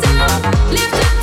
down, lift up.